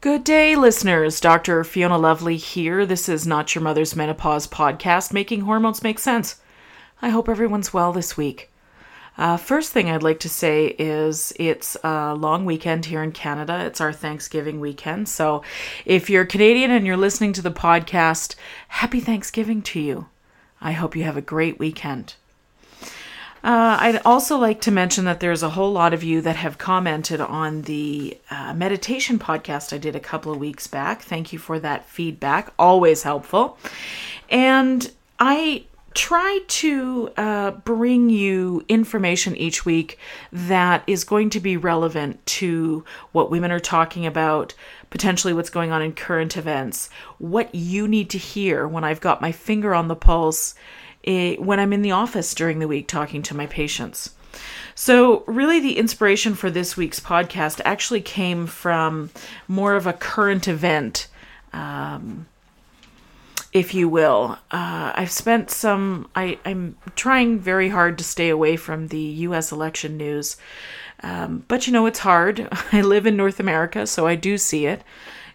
Good day, listeners. Dr. Fiona Lovely here. This is Not Your Mother's Menopause podcast, making hormones make sense. I hope everyone's well this week. Uh, first thing I'd like to say is it's a long weekend here in Canada. It's our Thanksgiving weekend. So if you're Canadian and you're listening to the podcast, happy Thanksgiving to you. I hope you have a great weekend. Uh, I'd also like to mention that there's a whole lot of you that have commented on the uh, meditation podcast I did a couple of weeks back. Thank you for that feedback, always helpful. And I try to uh, bring you information each week that is going to be relevant to what women are talking about, potentially what's going on in current events, what you need to hear when I've got my finger on the pulse eh, when I'm in the office during the week talking to my patients. So, really, the inspiration for this week's podcast actually came from more of a current event. Um, if you will. Uh, I've spent some, I, I'm trying very hard to stay away from the US election news. Um, but you know, it's hard. I live in North America, so I do see it.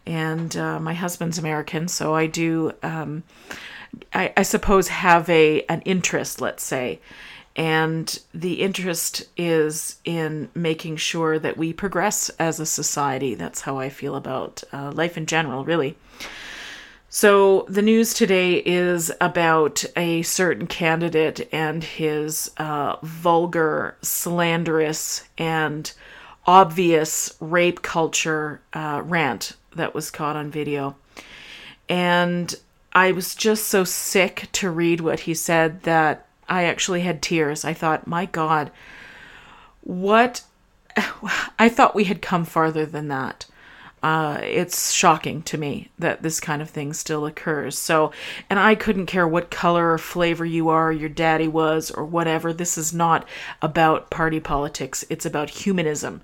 And uh, my husband's American, so I do, um, I, I suppose, have a an interest, let's say. And the interest is in making sure that we progress as a society. That's how I feel about uh, life in general, really. So, the news today is about a certain candidate and his uh, vulgar, slanderous, and obvious rape culture uh, rant that was caught on video. And I was just so sick to read what he said that I actually had tears. I thought, my God, what? I thought we had come farther than that uh, it's shocking to me that this kind of thing still occurs. So, and I couldn't care what color or flavor you are, your daddy was, or whatever. This is not about party politics, it's about humanism.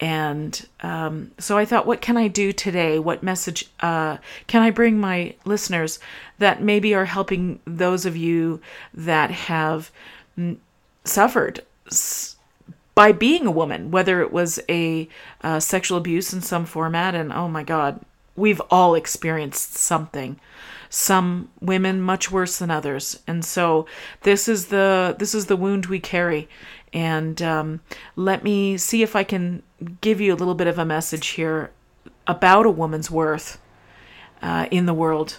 And um, so I thought, what can I do today? What message uh, can I bring my listeners that maybe are helping those of you that have mm, suffered by being a woman, whether it was a uh, sexual abuse in some format, and oh my God, we've all experienced something. Some women much worse than others, and so this is the this is the wound we carry. And um, let me see if I can give you a little bit of a message here about a woman's worth uh, in the world.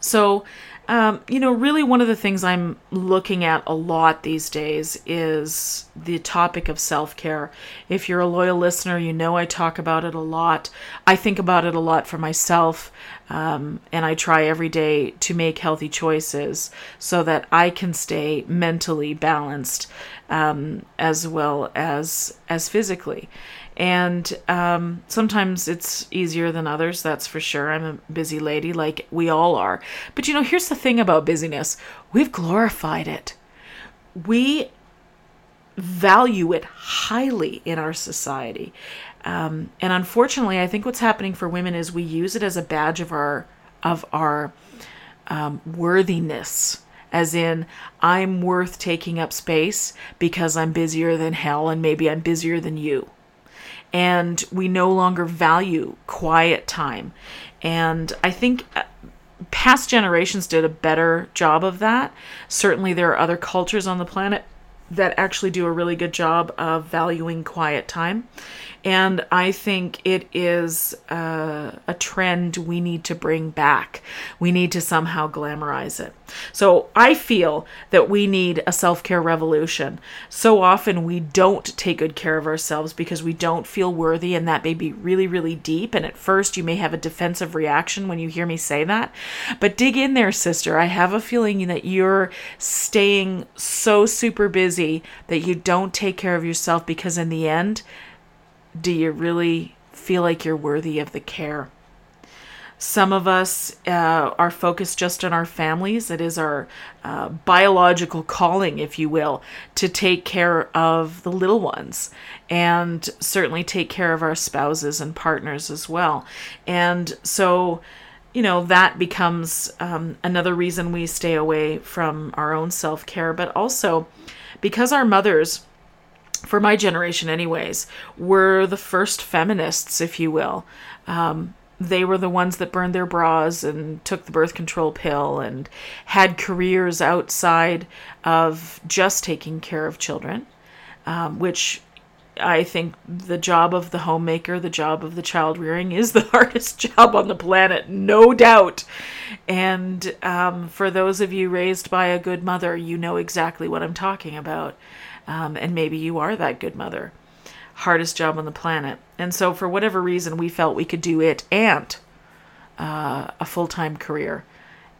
So um, you know, really, one of the things I'm looking at a lot these days is the topic of self care. If you're a loyal listener, you know I talk about it a lot. I think about it a lot for myself, um, and I try every day to make healthy choices so that I can stay mentally balanced um, as well as as physically. And um, sometimes it's easier than others, that's for sure. I'm a busy lady, like we all are. But you know, here's the thing about busyness we've glorified it. We value it highly in our society. Um, and unfortunately, I think what's happening for women is we use it as a badge of our of our um, worthiness as in I'm worth taking up space because I'm busier than hell and maybe I'm busier than you and we no longer value quiet time. And I think uh, past generations did a better job of that. Certainly, there are other cultures on the planet that actually do a really good job of valuing quiet time. And I think it is uh, a trend we need to bring back. We need to somehow glamorize it. So I feel that we need a self care revolution. So often we don't take good care of ourselves because we don't feel worthy, and that may be really, really deep. And at first, you may have a defensive reaction when you hear me say that. But dig in there, sister. I have a feeling that you're staying so super busy that you don't take care of yourself because, in the end, do you really feel like you're worthy of the care. Some of us uh, are focused just on our families. It is our uh, biological calling, if you will, to take care of the little ones and certainly take care of our spouses and partners as well. And so, you know, that becomes um, another reason we stay away from our own self care, but also because our mothers for my generation, anyways, were the first feminists, if you will. Um, they were the ones that burned their bras and took the birth control pill and had careers outside of just taking care of children, um, which I think the job of the homemaker, the job of the child rearing, is the hardest job on the planet, no doubt. And um, for those of you raised by a good mother, you know exactly what I'm talking about. Um, and maybe you are that good mother hardest job on the planet. And so, for whatever reason, we felt we could do it and uh, a full time career.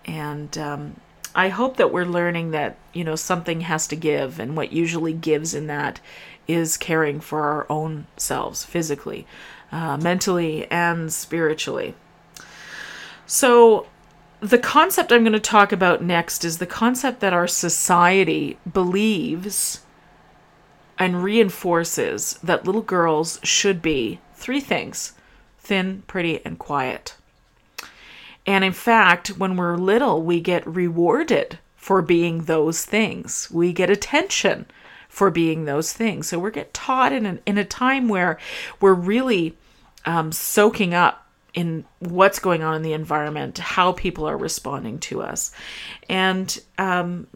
And um, I hope that we're learning that, you know, something has to give. And what usually gives in that is caring for our own selves physically, uh, mentally, and spiritually. So, the concept I'm going to talk about next is the concept that our society believes and reinforces that little girls should be three things thin, pretty, and quiet. And in fact, when we're little, we get rewarded for being those things. We get attention for being those things. So we get taught in, an, in a time where we're really um, soaking up in what's going on in the environment, how people are responding to us. And um,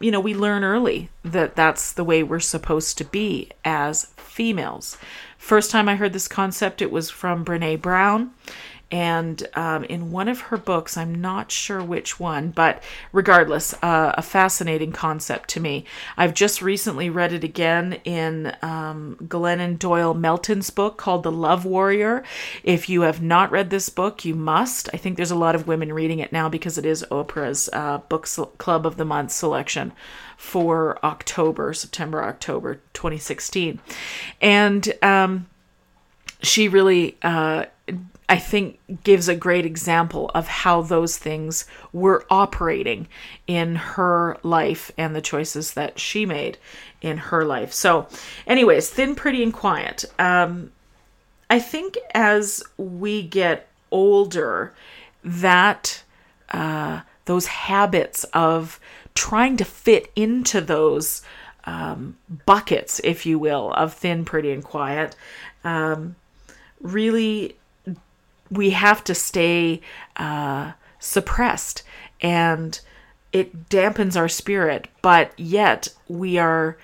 you know, we learn early that that's the way we're supposed to be as females. First time I heard this concept, it was from Brene Brown. And um, in one of her books, I'm not sure which one, but regardless, uh, a fascinating concept to me. I've just recently read it again in um, Glennon Doyle Melton's book called The Love Warrior. If you have not read this book, you must. I think there's a lot of women reading it now because it is Oprah's uh, Book Club of the Month selection for October, September, October 2016. And um, she really. Uh, I think gives a great example of how those things were operating in her life and the choices that she made in her life. So, anyways, thin, pretty, and quiet. Um, I think as we get older, that uh, those habits of trying to fit into those um, buckets, if you will, of thin, pretty, and quiet, um, really we have to stay uh, suppressed and it dampens our spirit, but yet we are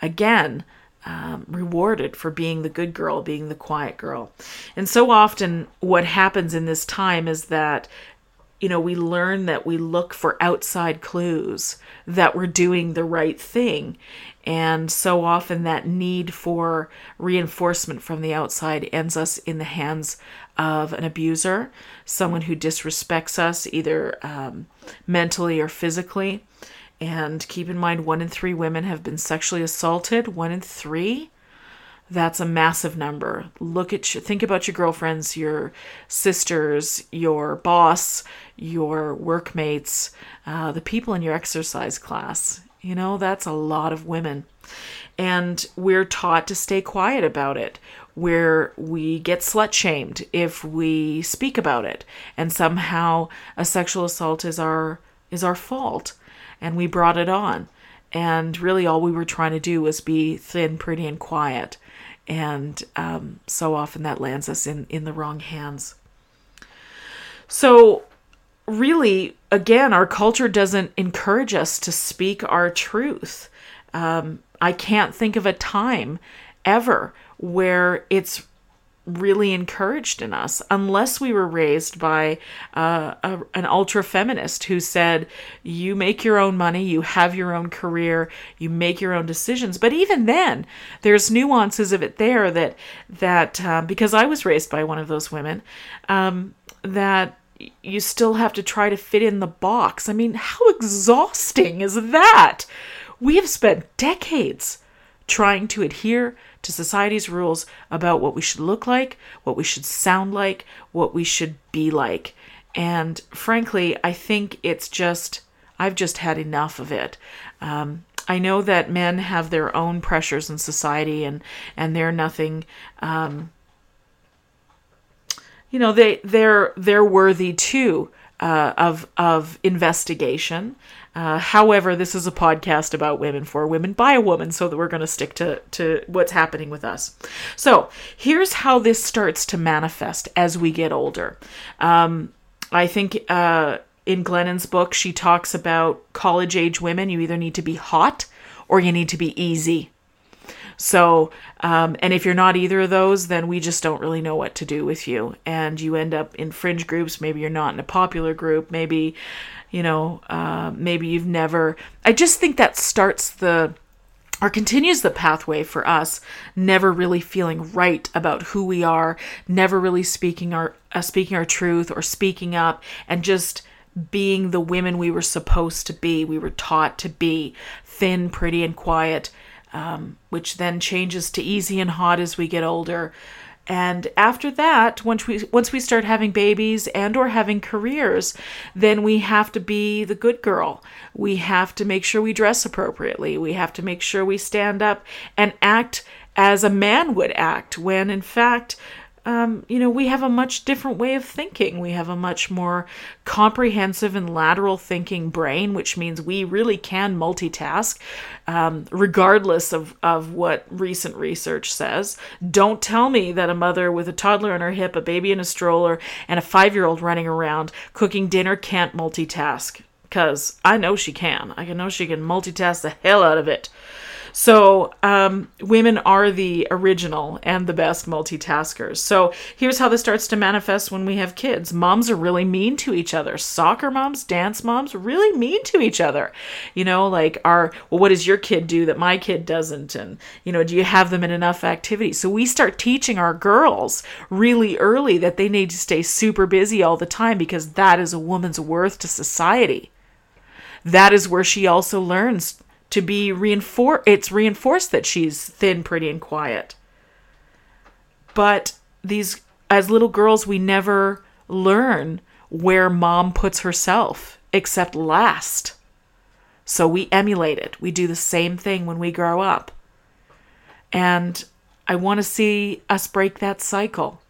again um, rewarded for being the good girl, being the quiet girl. And so often, what happens in this time is that you know, we learn that we look for outside clues that we're doing the right thing. And so often that need for reinforcement from the outside ends us in the hands of an abuser, someone who disrespects us either um, mentally or physically. And keep in mind, one in three women have been sexually assaulted. One in three. That's a massive number. Look at your, think about your girlfriends, your sisters, your boss, your workmates, uh, the people in your exercise class. You know, that's a lot of women. And we're taught to stay quiet about it where we get slut shamed if we speak about it and somehow a sexual assault is our is our fault and we brought it on and really all we were trying to do was be thin pretty and quiet and um, so often that lands us in in the wrong hands. So really again our culture doesn't encourage us to speak our truth. Um, i can't think of a time ever where it's really encouraged in us unless we were raised by uh, a, an ultra feminist who said you make your own money you have your own career you make your own decisions. But even then there's nuances of it there that that uh, because i was raised by one of those women um, that you still have to try to fit in the box. I mean how exhausting is that? We have spent decades trying to adhere to society's rules about what we should look like, what we should sound like, what we should be like. And frankly, I think it's just, I've just had enough of it. Um, I know that men have their own pressures in society and, and they're nothing, um, you know, they, they're, they're worthy too. Uh, of of investigation. Uh, however, this is a podcast about women for women by a woman, so that we're going to stick to to what's happening with us. So here's how this starts to manifest as we get older. Um, I think uh, in Glennon's book, she talks about college age women. You either need to be hot or you need to be easy. So, um, and if you're not either of those, then we just don't really know what to do with you. And you end up in fringe groups. Maybe you're not in a popular group. Maybe, you know, uh, maybe you've never. I just think that starts the or continues the pathway for us never really feeling right about who we are never really speaking our uh, speaking our truth or speaking up and just being the women we were supposed to be we were taught to be thin pretty and quiet um, which then changes to easy and hot as we get older. And after that once we once we start having babies and or having careers then we have to be the good girl. We have to make sure we dress appropriately. We have to make sure we stand up and act as a man would act when in fact um, you know, we have a much different way of thinking. We have a much more comprehensive and lateral thinking brain, which means we really can multitask, um, regardless of, of what recent research says. Don't tell me that a mother with a toddler on her hip, a baby in a stroller, and a five year old running around cooking dinner can't multitask. Because I know she can. I know she can multitask the hell out of it. So, um, women are the original and the best multitaskers. So, here's how this starts to manifest when we have kids. Moms are really mean to each other. Soccer moms, dance moms, really mean to each other. You know, like, are, well, what does your kid do that my kid doesn't? And, you know, do you have them in enough activities? So, we start teaching our girls really early that they need to stay super busy all the time because that is a woman's worth to society that is where she also learns to be reinforced it's reinforced that she's thin pretty and quiet. But these as little girls we never learn where mom puts herself except last. So we emulate it. We do the same thing when we grow up. And i want to see us break that cycle.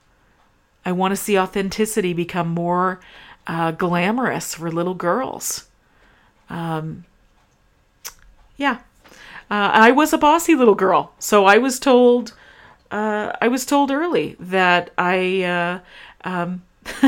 I want to see authenticity become more uh, glamorous for little girls. Um, yeah. Uh, I was a bossy little girl, so I was told. Uh, I was told early that I. Uh, um,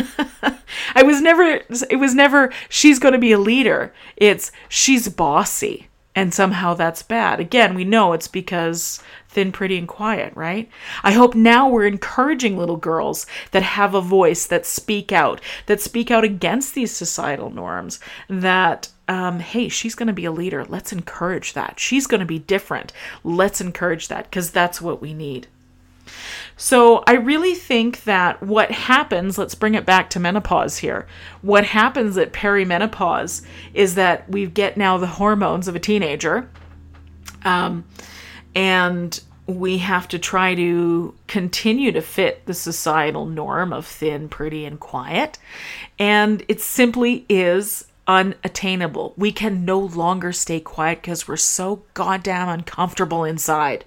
I was never. It was never. She's going to be a leader. It's she's bossy, and somehow that's bad. Again, we know it's because thin, pretty, and quiet, right? I hope now we're encouraging little girls that have a voice, that speak out, that speak out against these societal norms, that um, hey, she's going to be a leader. Let's encourage that. She's going to be different. Let's encourage that because that's what we need. So, I really think that what happens, let's bring it back to menopause here. What happens at perimenopause is that we get now the hormones of a teenager. Um, and we have to try to continue to fit the societal norm of thin, pretty, and quiet. And it simply is unattainable. We can no longer stay quiet because we're so goddamn uncomfortable inside.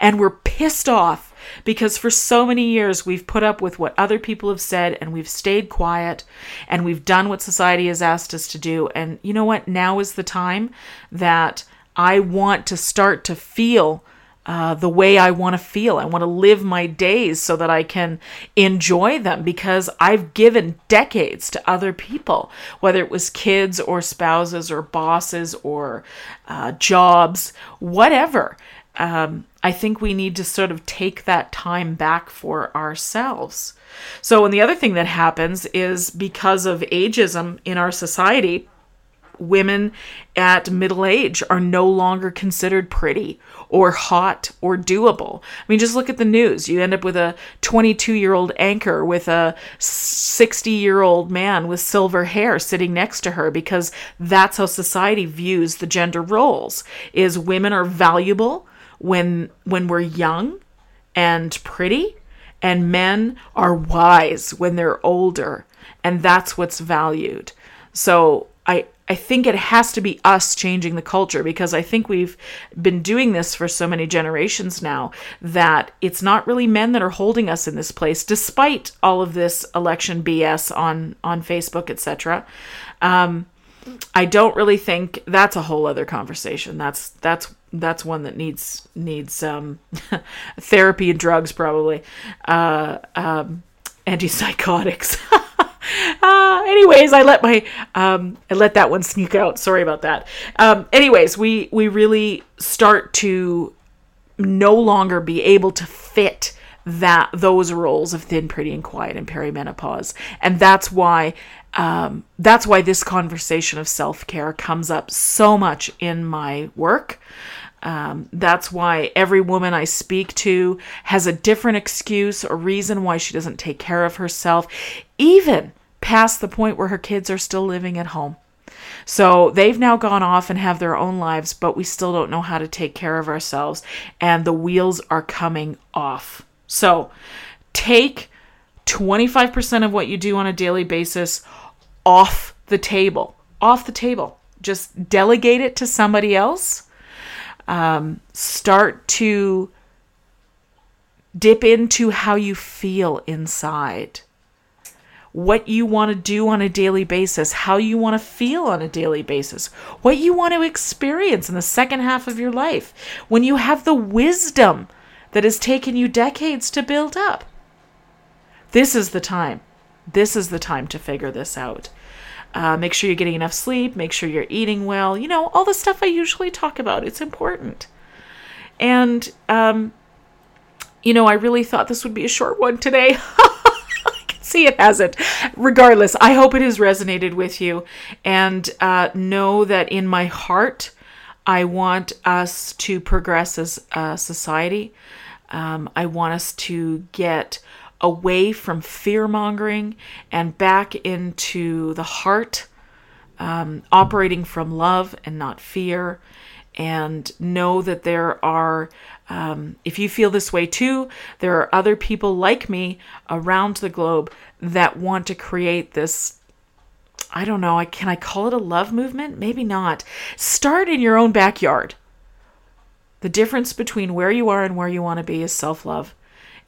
And we're pissed off because for so many years we've put up with what other people have said and we've stayed quiet and we've done what society has asked us to do. And you know what? Now is the time that I want to start to feel uh, the way I want to feel. I want to live my days so that I can enjoy them because I've given decades to other people, whether it was kids or spouses or bosses or uh, jobs, whatever. Um, I think we need to sort of take that time back for ourselves. So, and the other thing that happens is because of ageism in our society, women at middle age are no longer considered pretty or hot or doable. I mean, just look at the news. You end up with a 22 year old anchor with a 60 year old man with silver hair sitting next to her because that's how society views the gender roles is women are valuable when when we're young and pretty, and men are wise when they're older, and that's what's valued. So I I think it has to be us changing the culture because I think we've been doing this for so many generations now that it's not really men that are holding us in this place, despite all of this election BS on on Facebook, etc. Um, I don't really think that's a whole other conversation. That's that's that's one that needs needs um, therapy and drugs probably, uh, um, antipsychotics. uh, anyways, I let my um, I let that one sneak out. Sorry about that. Um, anyways, we we really start to no longer be able to fit that those roles of thin, pretty, and quiet in perimenopause, and that's why um, that's why this conversation of self care comes up so much in my work. Um, that's why every woman I speak to has a different excuse or reason why she doesn't take care of herself, even past the point where her kids are still living at home. So they've now gone off and have their own lives, but we still don't know how to take care of ourselves, and the wheels are coming off. So take 25% of what you do on a daily basis off the table. Off the table. Just delegate it to somebody else. Um, start to dip into how you feel inside what you want to do on a daily basis, how you want to feel on a daily basis, what you want to experience in the second half of your life when you have the wisdom that has taken you decades to build up. This is the time. This is the time to figure this out. Uh, make sure you're getting enough sleep. Make sure you're eating well. You know, all the stuff I usually talk about. It's important. And, um, you know, I really thought this would be a short one today. I can see it hasn't. Regardless, I hope it has resonated with you. And uh, know that in my heart, I want us to progress as a society. Um, I want us to get away from fear mongering and back into the heart, um, operating from love and not fear. And know that there are um, if you feel this way too, there are other people like me around the globe that want to create this. I don't know, can I call it a love movement? Maybe not. Start in your own backyard. The difference between where you are and where you want to be is self love.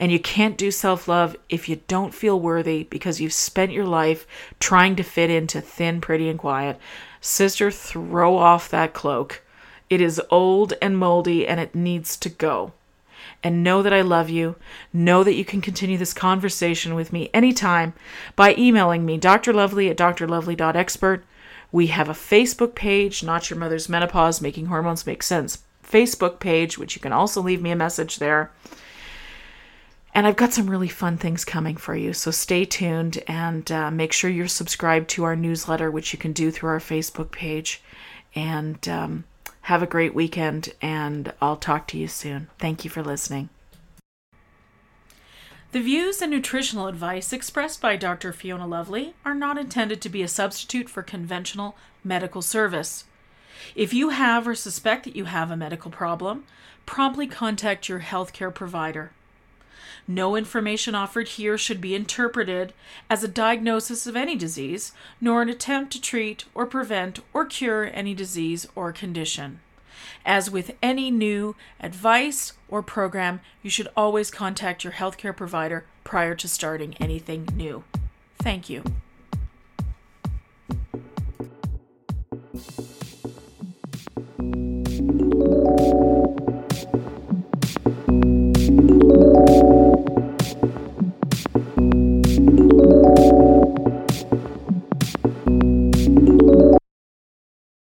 And you can't do self love if you don't feel worthy because you've spent your life trying to fit into thin, pretty, and quiet. Sister, throw off that cloak. It is old and moldy and it needs to go. And know that I love you. Know that you can continue this conversation with me anytime by emailing me, drlovely at drlovely.expert. We have a Facebook page, Not Your Mother's Menopause, Making Hormones Make Sense Facebook page, which you can also leave me a message there. And I've got some really fun things coming for you. So stay tuned and uh, make sure you're subscribed to our newsletter, which you can do through our Facebook page. And um, have a great weekend, and I'll talk to you soon. Thank you for listening. The views and nutritional advice expressed by Dr. Fiona Lovely are not intended to be a substitute for conventional medical service. If you have or suspect that you have a medical problem, promptly contact your healthcare provider. No information offered here should be interpreted as a diagnosis of any disease, nor an attempt to treat or prevent or cure any disease or condition. As with any new advice or program, you should always contact your healthcare provider prior to starting anything new. Thank you.